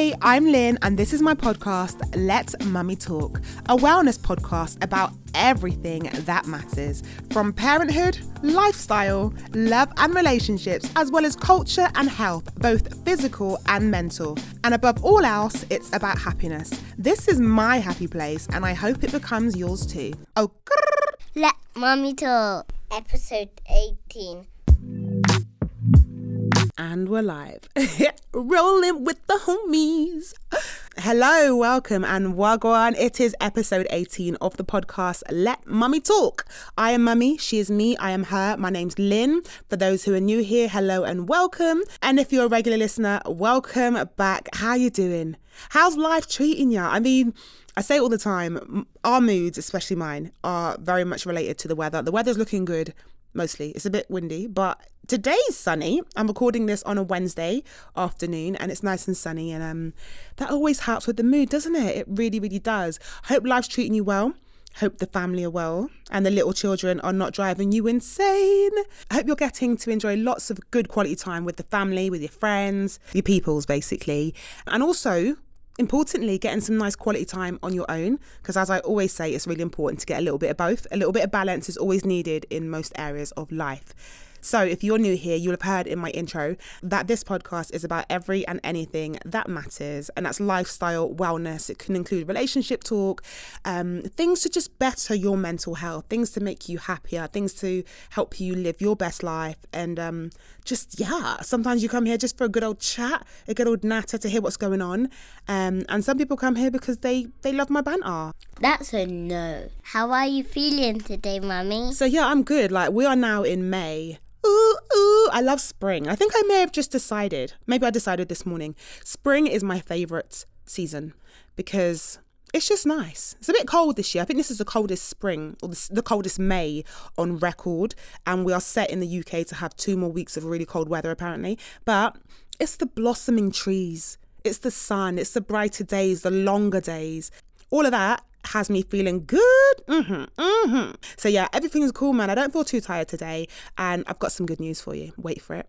Hey, I'm Lynn, and this is my podcast, Let's Mummy Talk, a wellness podcast about everything that matters from parenthood, lifestyle, love and relationships, as well as culture and health, both physical and mental. And above all else, it's about happiness. This is my happy place, and I hope it becomes yours too. Oh, Let Mummy Talk, episode 18. And we're live. Rolling with the homies. Hello, welcome, and wagwan. It is episode 18 of the podcast Let Mummy Talk. I am Mummy, she is me, I am her. My name's Lynn. For those who are new here, hello and welcome. And if you're a regular listener, welcome back. How you doing? How's life treating you? I mean, I say it all the time, our moods, especially mine, are very much related to the weather. The weather's looking good mostly. It's a bit windy, but today's sunny. I'm recording this on a Wednesday afternoon and it's nice and sunny and um that always helps with the mood, doesn't it? It really really does. Hope life's treating you well. Hope the family are well and the little children are not driving you insane. I hope you're getting to enjoy lots of good quality time with the family, with your friends, your peoples basically. And also importantly, getting some nice quality time on your own. Because as I always say, it's really important to get a little bit of both. A little bit of balance is always needed in most areas of life. So, if you're new here, you'll have heard in my intro that this podcast is about every and anything that matters, and that's lifestyle, wellness. It can include relationship talk, um, things to just better your mental health, things to make you happier, things to help you live your best life, and um, just yeah. Sometimes you come here just for a good old chat, a good old natter to hear what's going on, um, and some people come here because they they love my banter. That's a no. How are you feeling today, Mummy? So yeah, I'm good. Like we are now in May. Ooh, ooh, I love spring. I think I may have just decided, maybe I decided this morning, spring is my favourite season because it's just nice. It's a bit cold this year. I think this is the coldest spring or the, the, coldest May on record. And we are set in the UK to have two more weeks of really cold weather, apparently. But it's the blossoming trees, it's the sun, it's the brighter days, the longer days. All of that has me feeling good. Mm-hmm, mm-hmm. So yeah, everything's cool, man. I don't feel too tired today, and I've got some good news for you. Wait for it.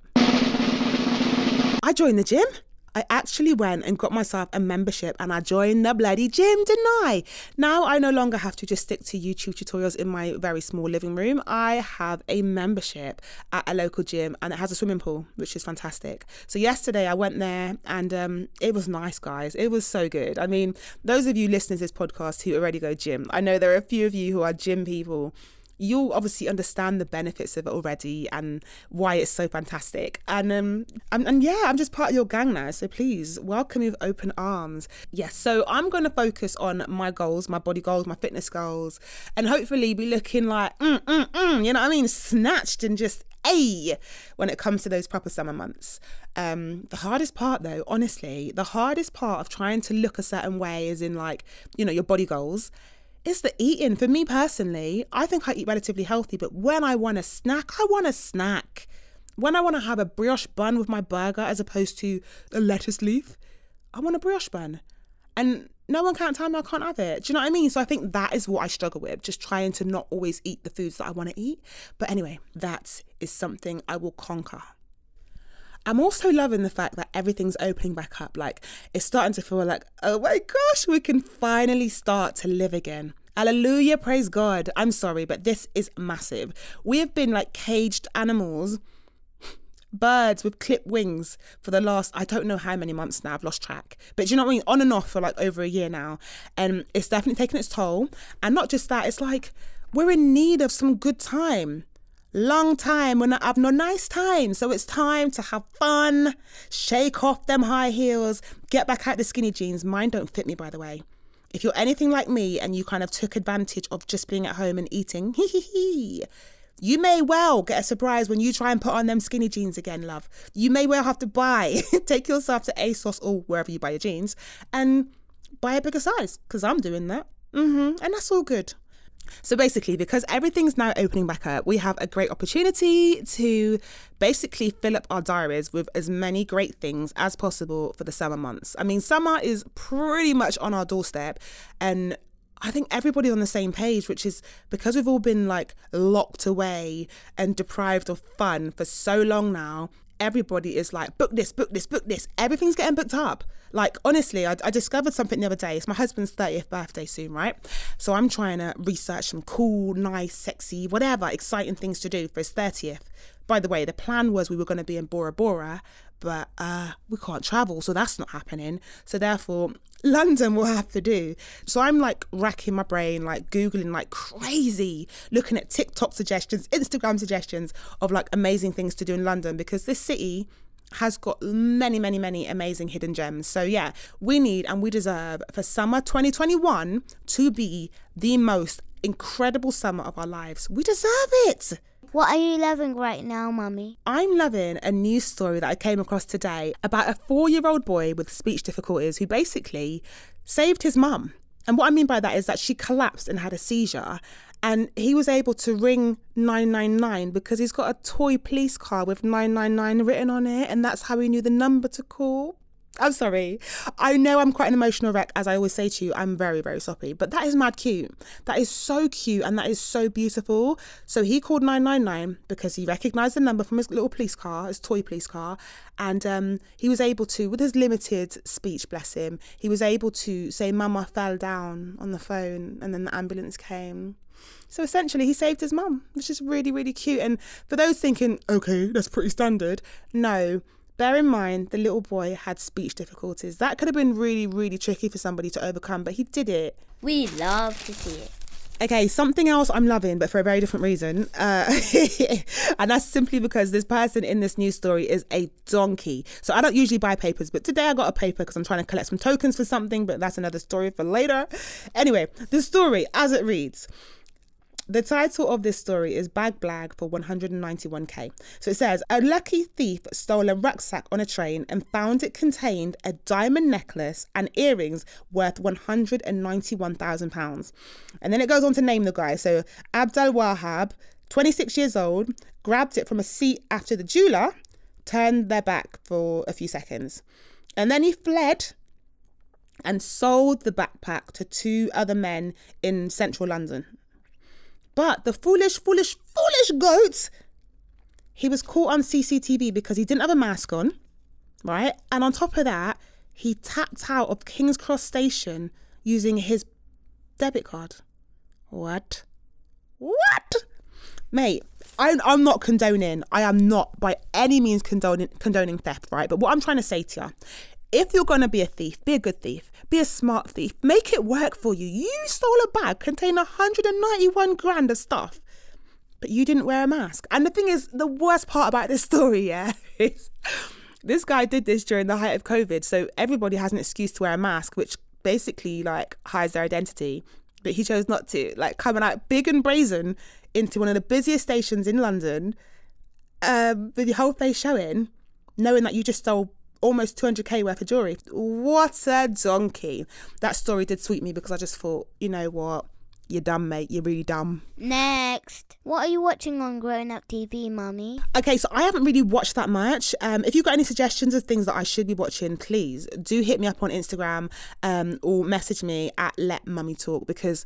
I joined the gym. I actually went and got myself a membership and I joined the bloody gym, didn't I? Now I no longer have to just stick to YouTube tutorials in my very small living room. I have a membership at a local gym and it has a swimming pool, which is fantastic. So yesterday I went there and um, it was nice, guys. It was so good. I mean, those of you listening to this podcast who already go gym, I know there are a few of you who are gym people you'll obviously understand the benefits of it already and why it's so fantastic. And um and, and yeah, I'm just part of your gang now. So please welcome me with open arms. Yes, so I'm gonna focus on my goals, my body goals, my fitness goals, and hopefully be looking like mm, mm, mm, you know what I mean, snatched and just a when it comes to those proper summer months. Um, the hardest part though, honestly, the hardest part of trying to look a certain way is in like, you know, your body goals it's the eating. For me personally, I think I eat relatively healthy, but when I want a snack, I want a snack. When I want to have a brioche bun with my burger as opposed to a lettuce leaf, I want a brioche bun. And no one can't tell me I can't have it. Do you know what I mean? So I think that is what I struggle with, just trying to not always eat the foods that I want to eat. But anyway, that is something I will conquer. I'm also loving the fact that everything's opening back up. Like it's starting to feel like, oh my gosh, we can finally start to live again. Hallelujah, praise God. I'm sorry, but this is massive. We have been like caged animals, birds with clipped wings for the last, I don't know how many months now, I've lost track. But you know what I mean? On and off for like over a year now. And it's definitely taken its toll. And not just that, it's like we're in need of some good time long time when I have no nice time. So it's time to have fun, shake off them high heels, get back out the skinny jeans. Mine don't fit me, by the way. If you're anything like me and you kind of took advantage of just being at home and eating, hee hee hee. You may well get a surprise when you try and put on them skinny jeans again, love. You may well have to buy, take yourself to ASOS or wherever you buy your jeans and buy a bigger size because I'm doing that. Mm-hmm. And that's all good. So basically, because everything's now opening back up, we have a great opportunity to basically fill up our diaries with as many great things as possible for the summer months. I mean, summer is pretty much on our doorstep, and I think everybody's on the same page, which is because we've all been like locked away and deprived of fun for so long now. Everybody is like, book this, book this, book this. Everything's getting booked up. Like, honestly, I, I discovered something the other day. It's my husband's 30th birthday soon, right? So I'm trying to research some cool, nice, sexy, whatever, exciting things to do for his 30th. By the way, the plan was we were going to be in Bora Bora, but uh, we can't travel, so that's not happening. So therefore, London will have to do. So I'm like racking my brain, like Googling like crazy, looking at TikTok suggestions, Instagram suggestions of like amazing things to do in London because this city has got many, many, many amazing hidden gems. So, yeah, we need and we deserve for summer 2021 to be the most incredible summer of our lives. We deserve it. What are you loving right now, Mummy? I'm loving a news story that I came across today about a four year old boy with speech difficulties who basically saved his mum. And what I mean by that is that she collapsed and had a seizure. And he was able to ring 999 because he's got a toy police car with 999 written on it. And that's how he knew the number to call. I'm sorry. I know I'm quite an emotional wreck, as I always say to you. I'm very, very soppy, but that is mad cute. That is so cute and that is so beautiful. So he called 999 because he recognized the number from his little police car, his toy police car, and um, he was able to, with his limited speech, bless him, he was able to say, Mama fell down on the phone, and then the ambulance came. So essentially, he saved his mum, which is really, really cute. And for those thinking, okay, that's pretty standard, no Bear in mind, the little boy had speech difficulties. That could have been really, really tricky for somebody to overcome, but he did it. We love to see it. Okay, something else I'm loving, but for a very different reason. Uh, and that's simply because this person in this news story is a donkey. So I don't usually buy papers, but today I got a paper because I'm trying to collect some tokens for something, but that's another story for later. Anyway, the story as it reads. The title of this story is Bag Blag for 191k. So it says a lucky thief stole a rucksack on a train and found it contained a diamond necklace and earrings worth 191,000 pounds. And then it goes on to name the guy. So Abdel Wahab, 26 years old, grabbed it from a seat after the jeweler turned their back for a few seconds. And then he fled and sold the backpack to two other men in central London. But the foolish, foolish, foolish goat, he was caught on CCTV because he didn't have a mask on, right? And on top of that, he tapped out of King's Cross Station using his debit card. What? What? Mate, I'm, I'm not condoning, I am not by any means condoning, condoning theft, right? But what I'm trying to say to you if you're going to be a thief, be a good thief, be a smart thief, make it work for you. You stole a bag containing 191 grand of stuff, but you didn't wear a mask. And the thing is, the worst part about this story, yeah, is this guy did this during the height of COVID. So everybody has an excuse to wear a mask, which basically like hides their identity. But he chose not to, like coming out big and brazen into one of the busiest stations in London, um, with your whole face showing, knowing that you just stole almost 200k worth of jewelry. What a donkey. That story did sweet me because I just thought, you know what? You're dumb, mate. You're really dumb. Next. What are you watching on Grown Up TV, Mummy? Okay, so I haven't really watched that much. Um, if you've got any suggestions of things that I should be watching, please do hit me up on Instagram um, or message me at Let Mummy Talk because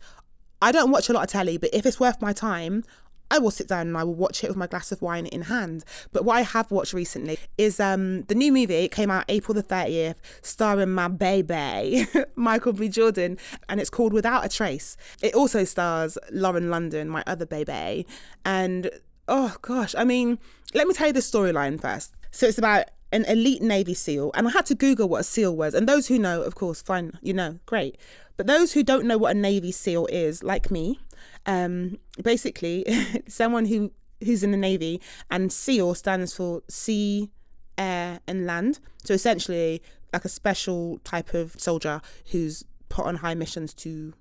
I don't watch a lot of telly, but if it's worth my time, I will sit down and I will watch it with my glass of wine in hand. But what I have watched recently is um, the new movie. It came out April the 30th, starring my baby, Michael B. Jordan, and it's called Without a Trace. It also stars Lauren London, my other baby. And oh gosh, I mean, let me tell you the storyline first. So it's about an elite Navy SEAL, and I had to Google what a SEAL was. And those who know, of course, fine, you know, great. But those who don't know what a Navy SEAL is, like me, um, basically, someone who who's in the navy, and SEAL stands for sea, air, and land. So essentially, like a special type of soldier who's put on high missions to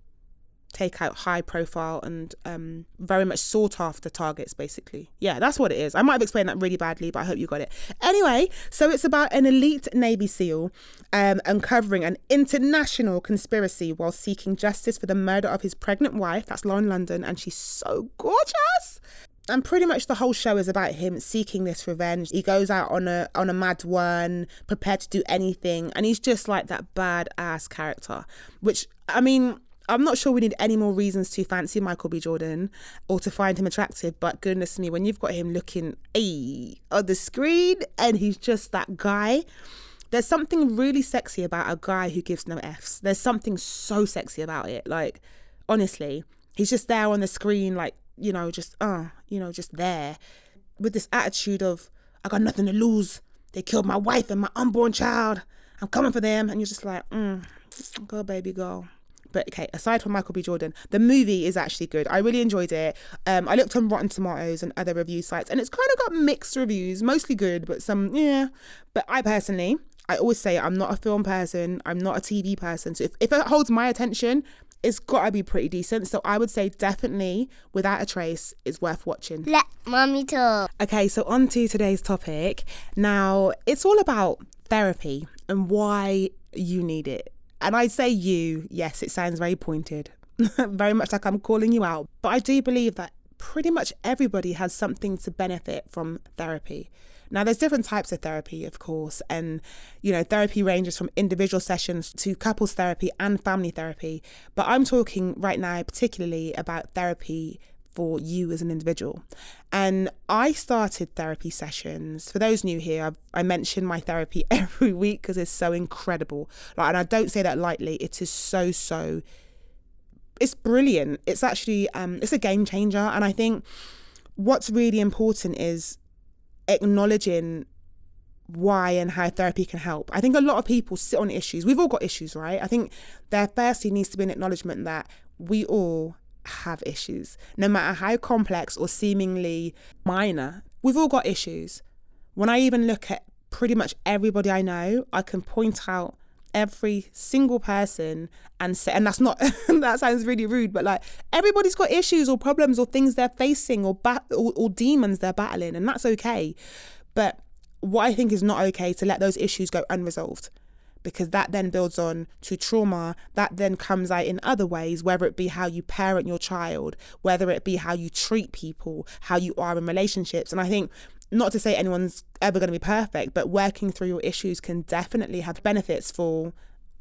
take out high profile and um, very much sought after targets, basically. Yeah, that's what it is. I might have explained that really badly, but I hope you got it. Anyway, so it's about an elite Navy SEAL um, uncovering an international conspiracy while seeking justice for the murder of his pregnant wife. That's Lauren London, and she's so gorgeous. And pretty much the whole show is about him seeking this revenge. He goes out on a on a mad one, prepared to do anything, and he's just like that badass character. Which I mean, I'm not sure we need any more reasons to fancy Michael B. Jordan or to find him attractive, but goodness me, when you've got him looking a on the screen and he's just that guy, there's something really sexy about a guy who gives no F's. There's something so sexy about it. Like, honestly, he's just there on the screen, like, you know, just, uh, you know, just there with this attitude of, I got nothing to lose. They killed my wife and my unborn child. I'm coming for them. And you're just like, mm, go, baby, go. But okay, aside from Michael B. Jordan, the movie is actually good. I really enjoyed it. Um, I looked on Rotten Tomatoes and other review sites, and it's kind of got mixed reviews, mostly good, but some, yeah. But I personally, I always say I'm not a film person, I'm not a TV person. So if, if it holds my attention, it's got to be pretty decent. So I would say definitely, without a trace, it's worth watching. Let Mummy Talk. Okay, so on to today's topic. Now, it's all about therapy and why you need it. And I say you, yes, it sounds very pointed, very much like I'm calling you out. But I do believe that pretty much everybody has something to benefit from therapy. Now, there's different types of therapy, of course, and you know, therapy ranges from individual sessions to couples therapy and family therapy. But I'm talking right now, particularly about therapy for you as an individual. And I started therapy sessions. For those new here, I've, i mention my therapy every week because it's so incredible. Like, and I don't say that lightly. It is so so. It's brilliant. It's actually um, it's a game changer. And I think what's really important is acknowledging why and how therapy can help. I think a lot of people sit on issues. We've all got issues, right? I think there firstly needs to be an acknowledgement that we all have issues, no matter how complex or seemingly minor. We've all got issues. When I even look at pretty much everybody I know, I can point out every single person and say, and that's not, that sounds really rude, but like everybody's got issues or problems or things they're facing or, bat- or, or demons they're battling, and that's okay. But what I think is not okay to let those issues go unresolved because that then builds on to trauma that then comes out in other ways, whether it be how you parent your child, whether it be how you treat people, how you are in relationships. And I think not to say anyone's ever going to be perfect, but working through your issues can definitely have benefits for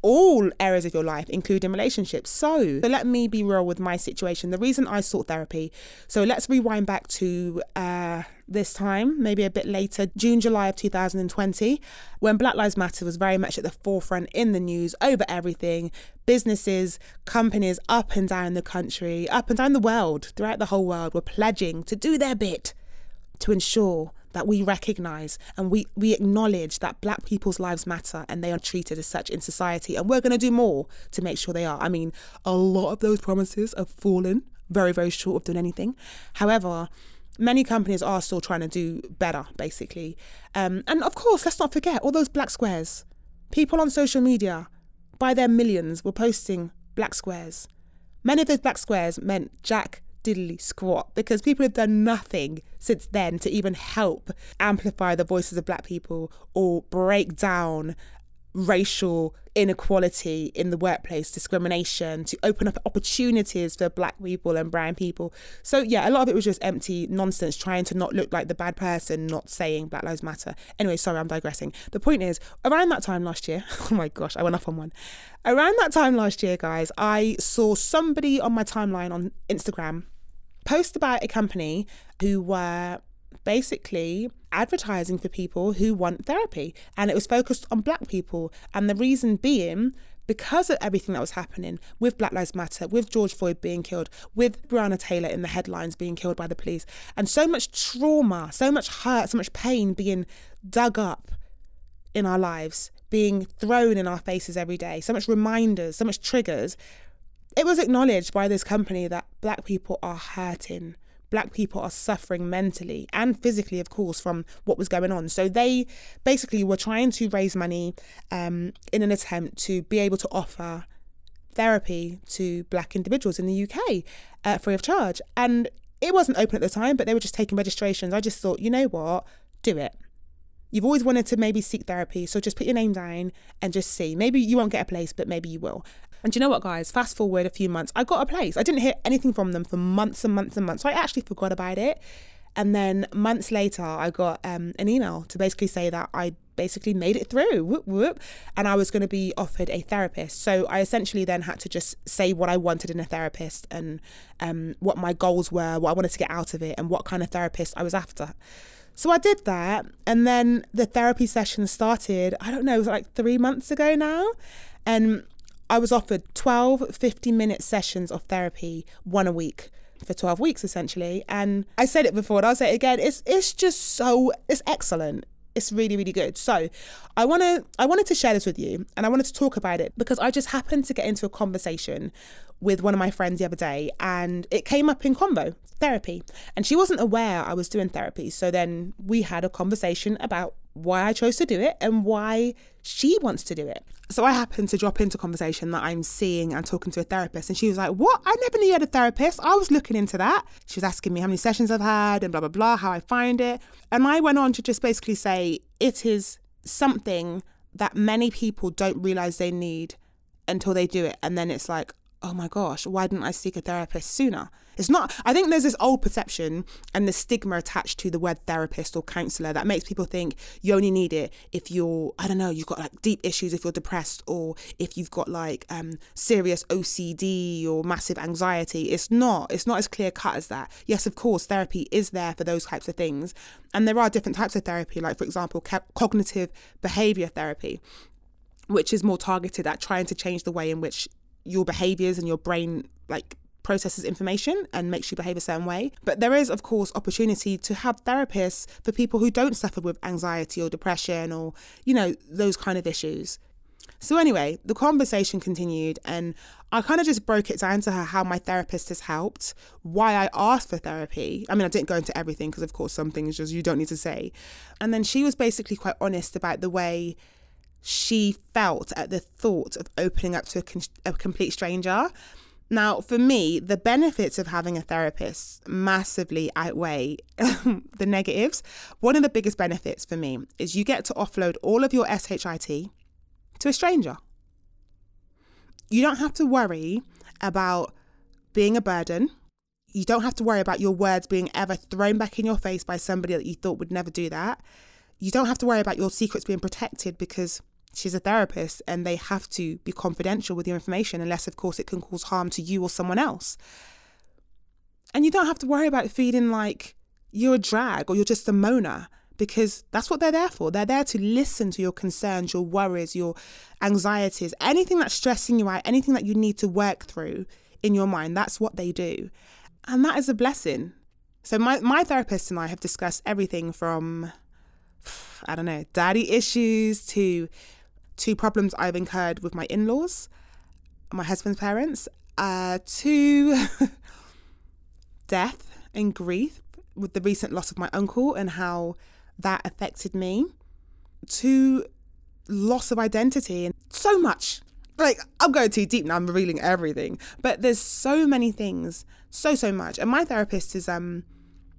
all areas of your life, including relationships. So, so let me be real with my situation. The reason I sought therapy. So let's rewind back to uh, this time, maybe a bit later, June, July of 2020, when Black Lives Matter was very much at the forefront in the news over everything. Businesses, companies up and down the country, up and down the world, throughout the whole world, were pledging to do their bit to ensure that we recognize and we, we acknowledge that black people's lives matter and they are treated as such in society. And we're going to do more to make sure they are. I mean, a lot of those promises have fallen very, very short of doing anything. However, many companies are still trying to do better, basically. Um, and of course, let's not forget all those black squares. People on social media, by their millions, were posting black squares. Many of those black squares meant Jack diddly squat because people have done nothing since then to even help amplify the voices of black people or break down racial inequality in the workplace, discrimination, to open up opportunities for black people and brown people. So, yeah, a lot of it was just empty nonsense, trying to not look like the bad person, not saying Black Lives Matter. Anyway, sorry, I'm digressing. The point is, around that time last year, oh my gosh, I went off on one. Around that time last year, guys, I saw somebody on my timeline on Instagram post about a company who were basically advertising for people who want therapy. And it was focused on black people. And the reason being because of everything that was happening with Black Lives Matter, with George Floyd being killed, with Breonna Taylor in the headlines being killed by the police, and so much trauma, so much hurt, so much pain being dug up in our lives, being thrown in our faces every day, so much reminders, so much triggers it was acknowledged by this company that black people are hurting. Black people are suffering mentally and physically, of course, from what was going on. So they basically were trying to raise money um, in an attempt to be able to offer therapy to black individuals in the UK uh, free of charge. And it wasn't open at the time, but they were just taking registrations. I just thought, you know what? Do it. You've always wanted to maybe seek therapy, so just put your name down and just see. Maybe you won't get a place, but maybe you will. And you know what, guys? Fast forward a few months, I got a place. I didn't hear anything from them for months and months and months. So I actually forgot about it. And then months later, I got um, an email to basically say that I'd basically made it through. Whoop, whoop. And I was going to be offered a therapist. So I essentially then had to just say what I wanted in a therapist and um, what my goals were, what I wanted to get out of it, and what kind of therapist I was after. So I did that. And then the therapy session started, I don't know, it was like three months ago now. And I was offered 12 50 minute sessions of therapy, one a week for 12 weeks essentially. And I said it before and I'll say it again. It's it's just so it's excellent. It's really, really good. So I wanna I wanted to share this with you and I wanted to talk about it because I just happened to get into a conversation with one of my friends the other day and it came up in convo therapy and she wasn't aware I was doing therapy so then we had a conversation about why I chose to do it and why she wants to do it. So I happened to drop into conversation that I'm seeing and talking to a therapist, and she was like, What? I never knew you had a therapist. I was looking into that. She was asking me how many sessions I've had and blah, blah, blah, how I find it. And I went on to just basically say, It is something that many people don't realize they need until they do it. And then it's like, oh my gosh, why didn't I seek a therapist sooner? It's not, I think there's this old perception and the stigma attached to the word therapist or counselor that makes people think you only need it if you're, I don't know, you've got like deep issues, if you're depressed or if you've got like um, serious OCD or massive anxiety. It's not, it's not as clear cut as that. Yes, of course, therapy is there for those types of things. And there are different types of therapy, like for example, ca- cognitive behavior therapy which is more targeted at trying to change the way in which your behaviors and your brain like processes information and makes you behave a certain way. But there is, of course, opportunity to have therapists for people who don't suffer with anxiety or depression or, you know, those kind of issues. So, anyway, the conversation continued, and I kind of just broke it down to her how my therapist has helped, why I asked for therapy. I mean, I didn't go into everything because, of course, some things just you don't need to say. And then she was basically quite honest about the way she felt at the thought of opening up to a, con- a, complete stranger. Now, for me, the benefits of having a therapist massively outweigh um, the negatives. One of the biggest benefits for me is you get to offload all of your SHIT to a stranger. You don't have to worry about being a burden. You don't have to worry about your words being ever thrown back in your face by somebody that you thought would never do that. You don't have to worry about your secrets being protected because she's a therapist and they have to be confidential with your information unless of course it can cause harm to you or someone else. And you don't have to worry about feeling like you're a drag or you're just a moaner because that's what they're there for. They're there to listen to your concerns your worries your anxieties anything that's stressing you out anything that you need to work through in your mind that's what they do. And that is a blessing. So my, my therapist and i have discussed everything from I don't know, daddy issues to two problems I've incurred with my in laws, my husband's parents, uh, to death and grief with the recent loss of my uncle and how that affected me, to loss of identity and so much. Like, I'm going too deep now, I'm revealing everything. But there's so many things, so, so much. And my therapist is um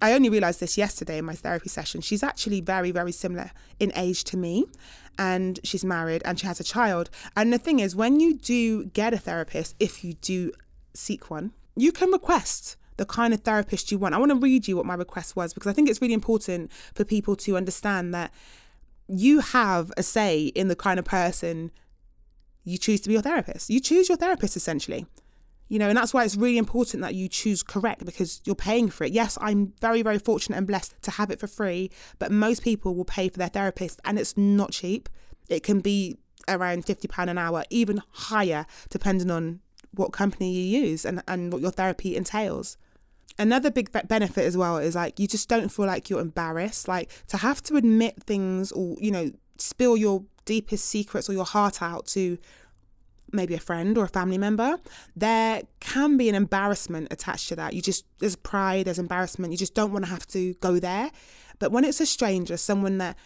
I only realized this yesterday in my therapy session. She's actually very, very similar in age to me. And she's married and she has a child. And the thing is, when you do get a therapist, if you do seek one, you can request the kind of therapist you want. I want to read you what my request was because I think it's really important for people to understand that you have a say in the kind of person you choose to be your therapist. You choose your therapist essentially. You know, and that's why it's really important that you choose correct because you're paying for it. Yes, I'm very, very fortunate and blessed to have it for free, but most people will pay for their therapist and it's not cheap. It can be around £50 an hour, even higher, depending on what company you use and, and what your therapy entails. Another big benefit as well is like you just don't feel like you're embarrassed. Like to have to admit things or, you know, spill your deepest secrets or your heart out to maybe a friend or a family member, there can be an embarrassment attached to that. You just, there's pride, there's embarrassment. You just don't want to have to go there. But when it's a stranger, someone that,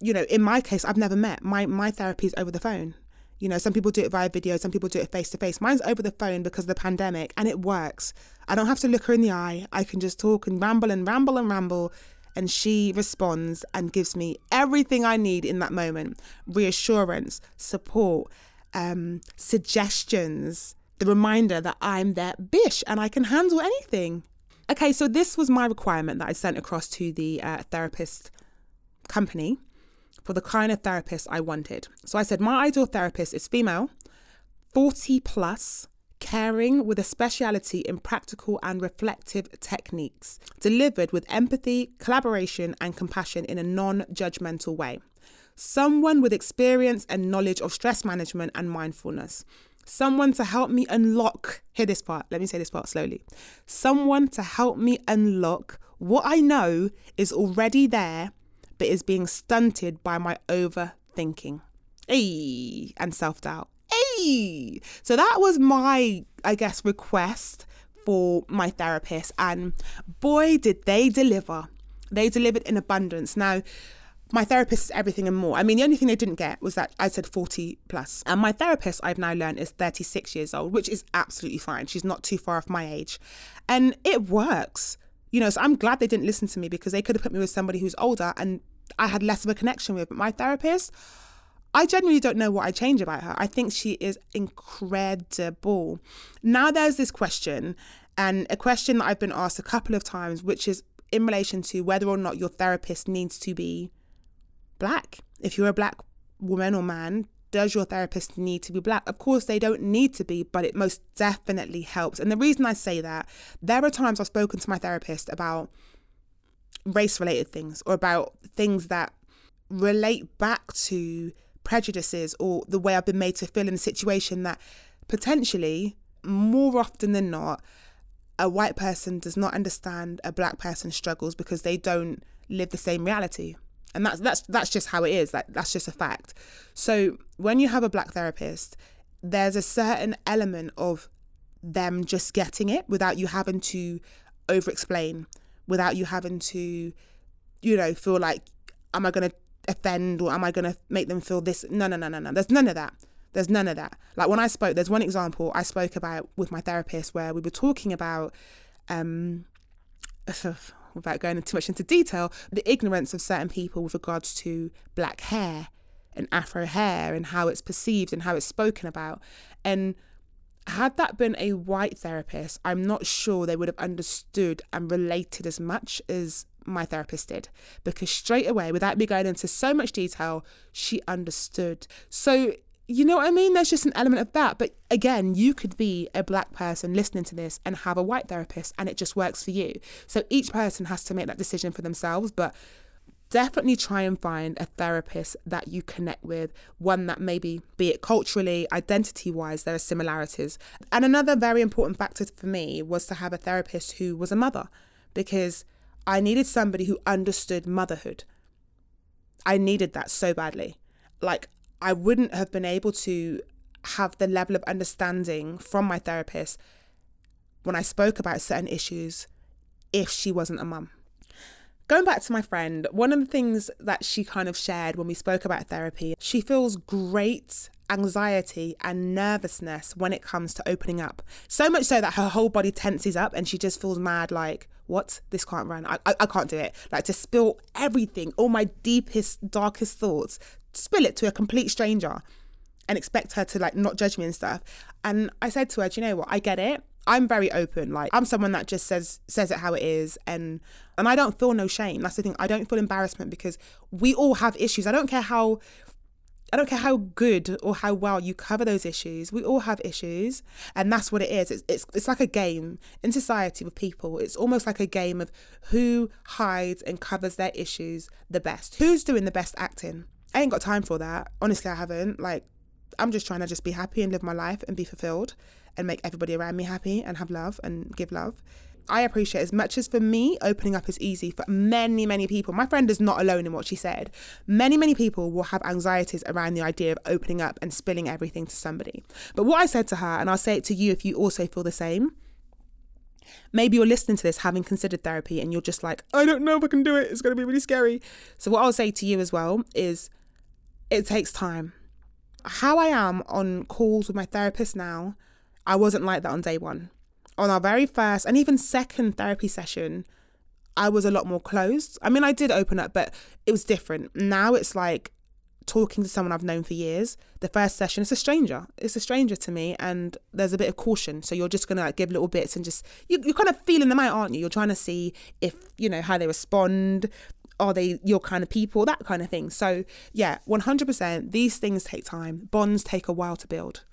you know, in my case, I've never met, my, my therapy is over the phone. You know, some people do it via video, some people do it face to face. Mine's over the phone because of the pandemic and it works. I don't have to look her in the eye. I can just talk and ramble and ramble and ramble. And she responds and gives me everything I need in that moment reassurance, support, um, suggestions, the reminder that I'm their bish and I can handle anything. Okay, so this was my requirement that I sent across to the uh, therapist company for the kind of therapist I wanted. So I said, my ideal therapist is female, 40 plus, caring with a speciality in practical and reflective techniques, delivered with empathy, collaboration, and compassion in a non judgmental way. Someone with experience and knowledge of stress management and mindfulness. Someone to help me unlock, hear this part, let me say this part slowly. Someone to help me unlock what I know is already there, but is being stunted by my overthinking. Hey, and self doubt. So that was my, I guess, request for my therapist. And boy, did they deliver. They delivered in abundance. Now, my therapist is everything and more. I mean, the only thing they didn't get was that I said 40 plus. And my therapist, I've now learned, is 36 years old, which is absolutely fine. She's not too far off my age. And it works. You know, so I'm glad they didn't listen to me because they could have put me with somebody who's older and I had less of a connection with. But my therapist, I genuinely don't know what I change about her. I think she is incredible. Now there's this question, and a question that I've been asked a couple of times, which is in relation to whether or not your therapist needs to be black. If you're a black woman or man, does your therapist need to be black? Of course, they don't need to be, but it most definitely helps. And the reason I say that, there are times I've spoken to my therapist about race related things or about things that relate back to prejudices or the way I've been made to feel in a situation that potentially, more often than not, a white person does not understand a black person's struggles because they don't live the same reality. And that's that's that's just how it is. Like that's just a fact. So when you have a black therapist, there's a certain element of them just getting it without you having to over explain, without you having to, you know, feel like, am I gonna offend or am I gonna make them feel this? No, no, no, no, no. There's none of that. There's none of that. Like when I spoke, there's one example I spoke about with my therapist where we were talking about um without going too much into detail, the ignorance of certain people with regards to black hair and afro hair and how it's perceived and how it's spoken about. And had that been a white therapist, I'm not sure they would have understood and related as much as my therapist did because straight away, without me going into so much detail, she understood. So you know what I mean? There's just an element of that. But again, you could be a black person listening to this and have a white therapist and it just works for you. So each person has to make that decision for themselves. But definitely try and find a therapist that you connect with, one that maybe, be it culturally, identity wise, there are similarities. And another very important factor for me was to have a therapist who was a mother because I needed somebody who understood motherhood. I needed that so badly. Like, I wouldn't have been able to have the level of understanding from my therapist when I spoke about certain issues if she wasn't a mum. Going back to my friend, one of the things that she kind of shared when we spoke about therapy, she feels great anxiety and nervousness when it comes to opening up. So much so that her whole body tenses up and she just feels mad like, what? This can't run. I, I, I can't do it. Like to spill everything, all my deepest, darkest thoughts spill it to a complete stranger and expect her to like not judge me and stuff. And I said to her, Do you know what? I get it. I'm very open. Like I'm someone that just says says it how it is and and I don't feel no shame. That's the thing. I don't feel embarrassment because we all have issues. I don't care how I don't care how good or how well you cover those issues. We all have issues, and that's what it is. It's it's it's like a game in society with people. It's almost like a game of who hides and covers their issues the best. Who's doing the best acting? I ain't got time for that. Honestly, I haven't. Like, I'm just trying to just be happy and live my life and be fulfilled and make everybody around me happy and have love and give love. I appreciate as much as for me, opening up is easy for many, many people. My friend is not alone in what she said. Many, many people will have anxieties around the idea of opening up and spilling everything to somebody. But what I said to her, and I'll say it to you if you also feel the same, maybe you're listening to this having considered therapy and you're just like, I don't know if I can do it. It's going to be really scary. So, what I'll say to you as well is it takes time. How I am on calls with my therapist now, I wasn't like that on day one. On our very first and even second therapy session, I was a lot more closed. I mean, I did open up, but it was different. Now it's like talking to someone I've known for years. The first session, it's a stranger. It's a stranger to me, and there's a bit of caution. So you're just gonna like give little bits and just you, you're kind of feeling them out, aren't you? You're trying to see if you know how they respond, are they your kind of people? That kind of thing. So, yeah, 100%. These things take time, bonds take a while to build.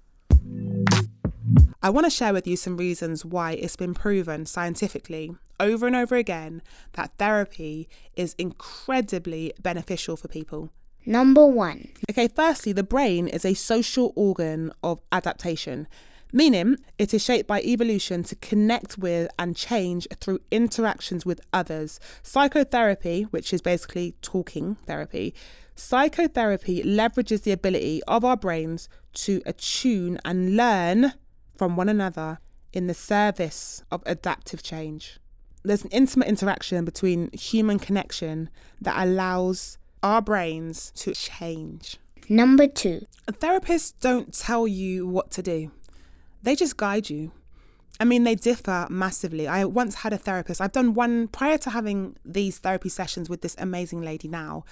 I want to share with you some reasons why it's been proven scientifically over and over again that therapy is incredibly beneficial for people. Number one. Okay, firstly, the brain is a social organ of adaptation, meaning it is shaped by evolution to connect with and change through interactions with others. Psychotherapy, which is basically talking therapy, psychotherapy leverages the ability of our brains to attune and learn from one another in the service of adaptive change. There's an intimate interaction between human connection that allows our brains to change. Number two. Therapists don't tell you what to do, they just guide you. I mean, they differ massively. I once had a therapist. I've done one prior to having these therapy sessions with this amazing lady now.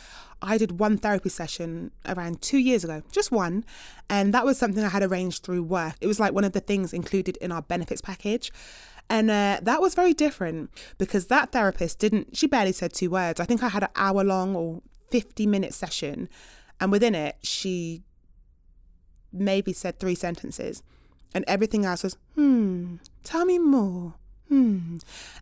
I did one therapy session around two years ago, just one. And that was something I had arranged through work. It was like one of the things included in our benefits package. And uh, that was very different because that therapist didn't, she barely said two words. I think I had an hour long or 50 minute session. And within it, she maybe said three sentences. And everything else was, hmm, tell me more. Hmm.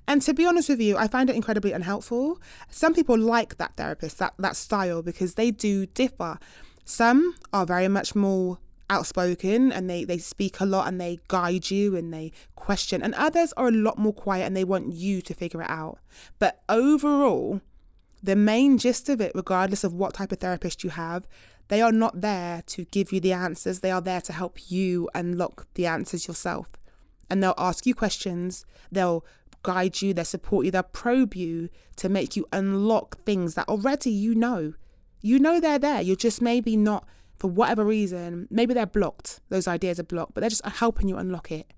And to be honest with you, I find it incredibly unhelpful. Some people like that therapist, that, that style, because they do differ. Some are very much more outspoken and they, they speak a lot and they guide you and they question. And others are a lot more quiet and they want you to figure it out. But overall, the main gist of it, regardless of what type of therapist you have, they are not there to give you the answers. They are there to help you unlock the answers yourself. And they'll ask you questions, they'll guide you, they'll support you, they'll probe you to make you unlock things that already you know. You know they're there. You're just maybe not, for whatever reason, maybe they're blocked. Those ideas are blocked, but they're just helping you unlock it.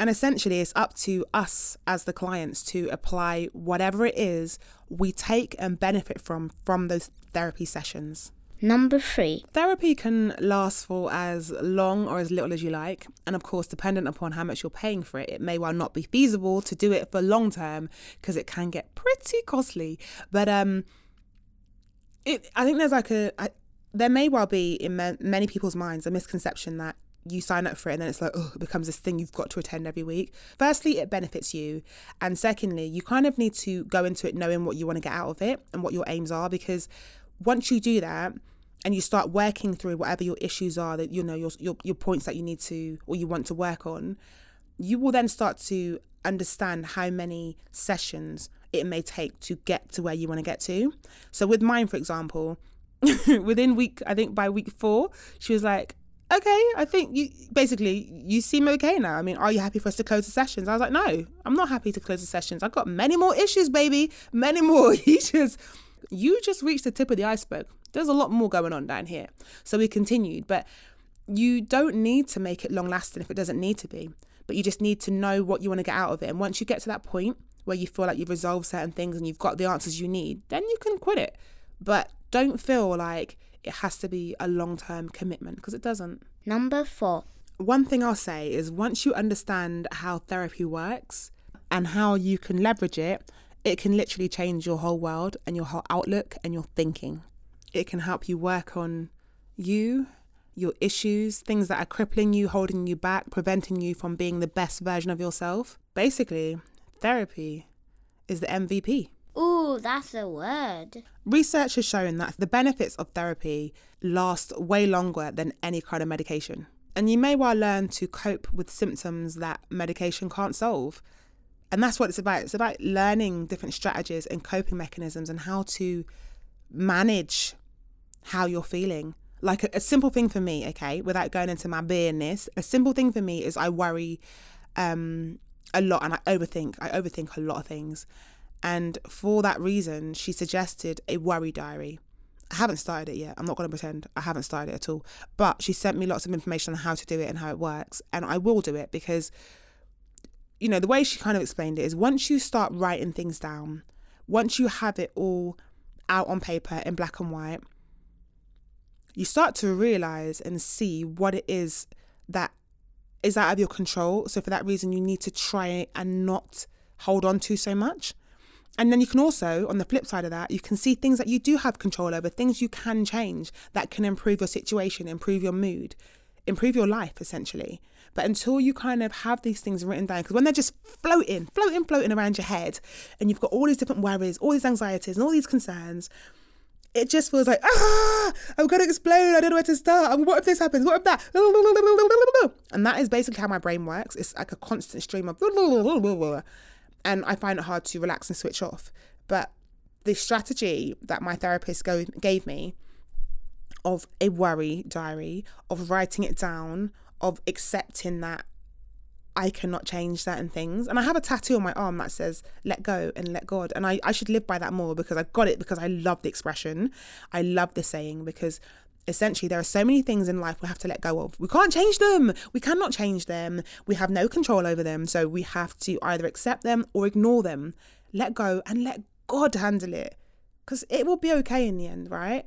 And essentially, it's up to us as the clients to apply whatever it is we take and benefit from from those therapy sessions. Number three. Therapy can last for as long or as little as you like. And of course, dependent upon how much you're paying for it, it may well not be feasible to do it for long term because it can get pretty costly. But um, it I think there's like a I, there may well be in many people's minds a misconception that you sign up for it and then it's like, oh, it becomes this thing you've got to attend every week. Firstly, it benefits you. And secondly, you kind of need to go into it knowing what you want to get out of it and what your aims are because once you do that, and you start working through whatever your issues are that you know your, your your points that you need to or you want to work on you will then start to understand how many sessions it may take to get to where you want to get to so with mine for example within week i think by week 4 she was like okay, I think you basically you seem okay now. I mean, are you happy for us to close the sessions? I was like, no, I'm not happy to close the sessions. I've got many more issues, baby, many more. you just you just reached the tip of the iceberg. There's a lot more going on down here. So we continued, but you don't need to make it long lasting if it doesn't need to be. But you just need to know what you want to get out of it. And once you get to that point where you feel like you've resolved certain things and you've got the answers you need, then you can quit it. But don't feel like it has to be a long term commitment because it doesn't. Number four. One thing I'll say is once you understand how therapy works and how you can leverage it, it can literally change your whole world and your whole outlook and your thinking. It can help you work on you, your issues, things that are crippling you, holding you back, preventing you from being the best version of yourself. Basically, therapy is the MVP. That's a word. Research has shown that the benefits of therapy last way longer than any kind of medication. And you may well learn to cope with symptoms that medication can't solve. And that's what it's about. It's about learning different strategies and coping mechanisms and how to manage how you're feeling. Like a, a simple thing for me, okay, without going into my beingness, a simple thing for me is I worry um, a lot and I overthink. I overthink a lot of things. And for that reason, she suggested a worry diary. I haven't started it yet. I'm not going to pretend I haven't started it at all. But she sent me lots of information on how to do it and how it works. And I will do it because, you know, the way she kind of explained it is once you start writing things down, once you have it all out on paper in black and white, you start to realize and see what it is that is out of your control. So for that reason, you need to try and not hold on to so much. And then you can also, on the flip side of that, you can see things that you do have control over, things you can change that can improve your situation, improve your mood, improve your life, essentially. But until you kind of have these things written down, because when they're just floating, floating, floating around your head, and you've got all these different worries, all these anxieties, and all these concerns, it just feels like, ah, I'm going to explode. I don't know where to start. What if this happens? What if that? And that is basically how my brain works. It's like a constant stream of, and I find it hard to relax and switch off. But the strategy that my therapist go, gave me of a worry diary, of writing it down, of accepting that I cannot change certain things. And I have a tattoo on my arm that says, let go and let God. And I, I should live by that more because I got it because I love the expression. I love the saying because essentially there are so many things in life we have to let go of. We can't change them. We cannot change them. We have no control over them. So we have to either accept them or ignore them. Let go and let God handle it because it will be okay in the end, right?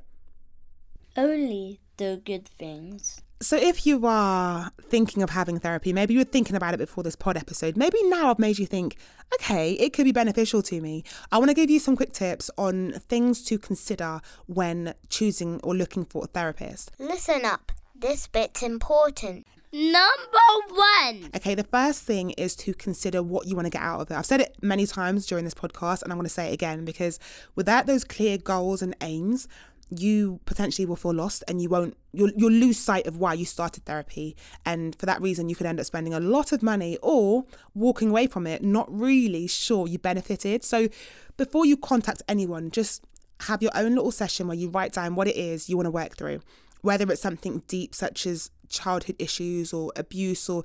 Only the good things. So, if you are thinking of having therapy, maybe you were thinking about it before this pod episode, maybe now I've made you think, okay, it could be beneficial to me. I want to give you some quick tips on things to consider when choosing or looking for a therapist. Listen up, this bit's important. Number one. Okay, the first thing is to consider what you want to get out of it. I've said it many times during this podcast, and I'm going to say it again because without those clear goals and aims, you potentially will feel lost and you won't you'll, you'll lose sight of why you started therapy. And for that reason you could end up spending a lot of money or walking away from it not really sure you benefited. So before you contact anyone just have your own little session where you write down what it is you want to work through. Whether it's something deep such as childhood issues or abuse or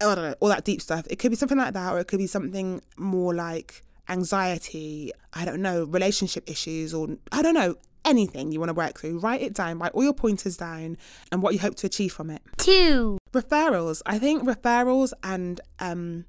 I don't know, all that deep stuff. It could be something like that, or it could be something more like anxiety, I don't know, relationship issues, or I don't know, anything you want to work through, write it down, write all your pointers down and what you hope to achieve from it. Two. Referrals. I think referrals and um,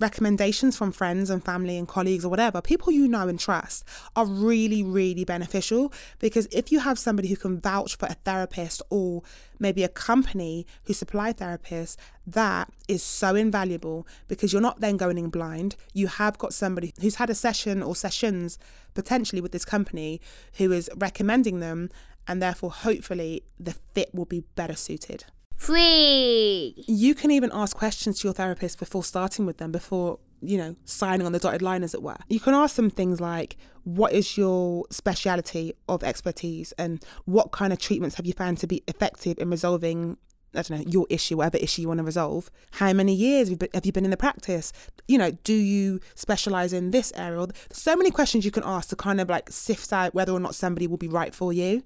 recommendations from friends and family and colleagues or whatever, people you know and trust, are really, really beneficial because if you have somebody who can vouch for a therapist or maybe a company who supply therapists, that is so invaluable because you're not then going in blind. You have got somebody who's had a session or sessions potentially with this company who is recommending them, and therefore, hopefully, the fit will be better suited. Three. You can even ask questions to your therapist before starting with them, before, you know, signing on the dotted line, as it were. You can ask them things like, what is your speciality of expertise and what kind of treatments have you found to be effective in resolving I don't know, your issue, whatever issue you want to resolve. How many years have you been in the practice? You know, do you specialize in this area? So many questions you can ask to kind of like sift out whether or not somebody will be right for you.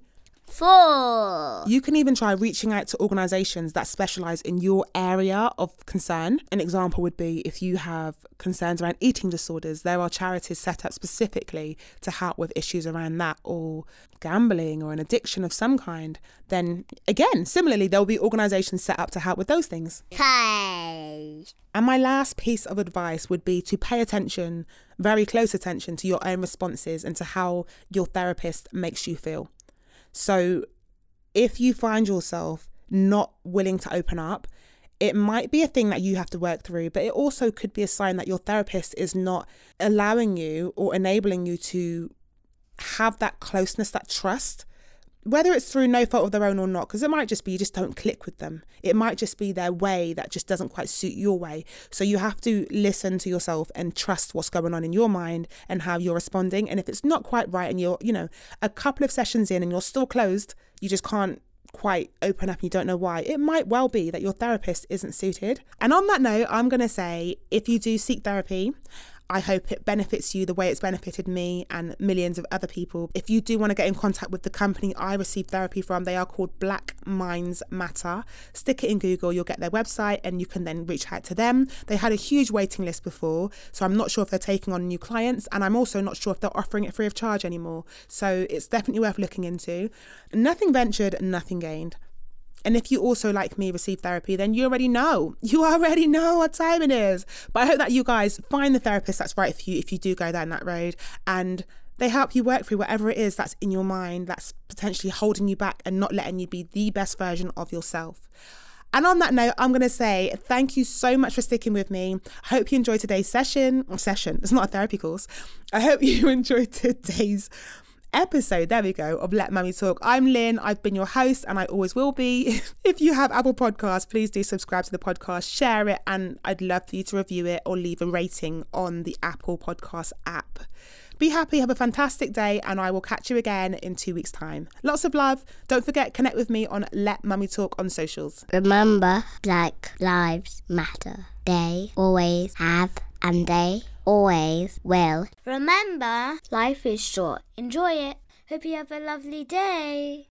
Four. You can even try reaching out to organizations that specialize in your area of concern. An example would be if you have concerns around eating disorders, there are charities set up specifically to help with issues around that or gambling or an addiction of some kind. Then again, similarly, there will be organizations set up to help with those things. Five. And my last piece of advice would be to pay attention, very close attention to your own responses and to how your therapist makes you feel. So if you find yourself not willing to open up, it might be a thing that you have to work through, but it also could be a sign that your therapist is not allowing you or enabling you to have that closeness, that trust whether it's through no fault of their own or not, because it might just be you just don't click with them. It might just be their way that just doesn't quite suit your way. So you have to listen to yourself and trust what's going on in your mind and how you're responding. And if it's not quite right and you're, you know, a couple of sessions in and you're still closed, you just can't quite open up and you don't know why, it might well be that your therapist isn't suited. And on that note, I'm going to say if you do seek therapy, I hope it benefits you the way it's benefited me and millions of other people. If you do want to get in contact with the company I received therapy from, they are called Black Minds Matter. Stick it in Google, you'll get their website and you can then reach out to them. They had a huge waiting list before, so I'm not sure if they're taking on new clients and I'm also not sure if they're offering it free of charge anymore. So it's definitely worth looking into. Nothing ventured, nothing gained. And if you also, like me, receive therapy, then you already know. You already know what time it is. But I hope that you guys find the therapist that's right for you if you do go down that road and they help you work through whatever it is that's in your mind that's potentially holding you back and not letting you be the best version of yourself. And on that note, I'm going to say thank you so much for sticking with me. I hope you enjoyed today's session. Session, it's not a therapy course. I hope you enjoyed today's episode, there we go, of Let Mummy Talk. I'm Lynn, I've been your host, and I always will be. if you have Apple Podcasts, please do subscribe to the podcast, share it, and I'd love for you to review it or leave a rating on the Apple Podcast app. Be happy, have a fantastic day, and I will catch you again in two weeks' time. Lots of love. Don't forget, connect with me on Let Mummy Talk on socials. Remember, Black Lives Matter. They always have, and they always will. Remember, life is short. Enjoy it. Hope you have a lovely day.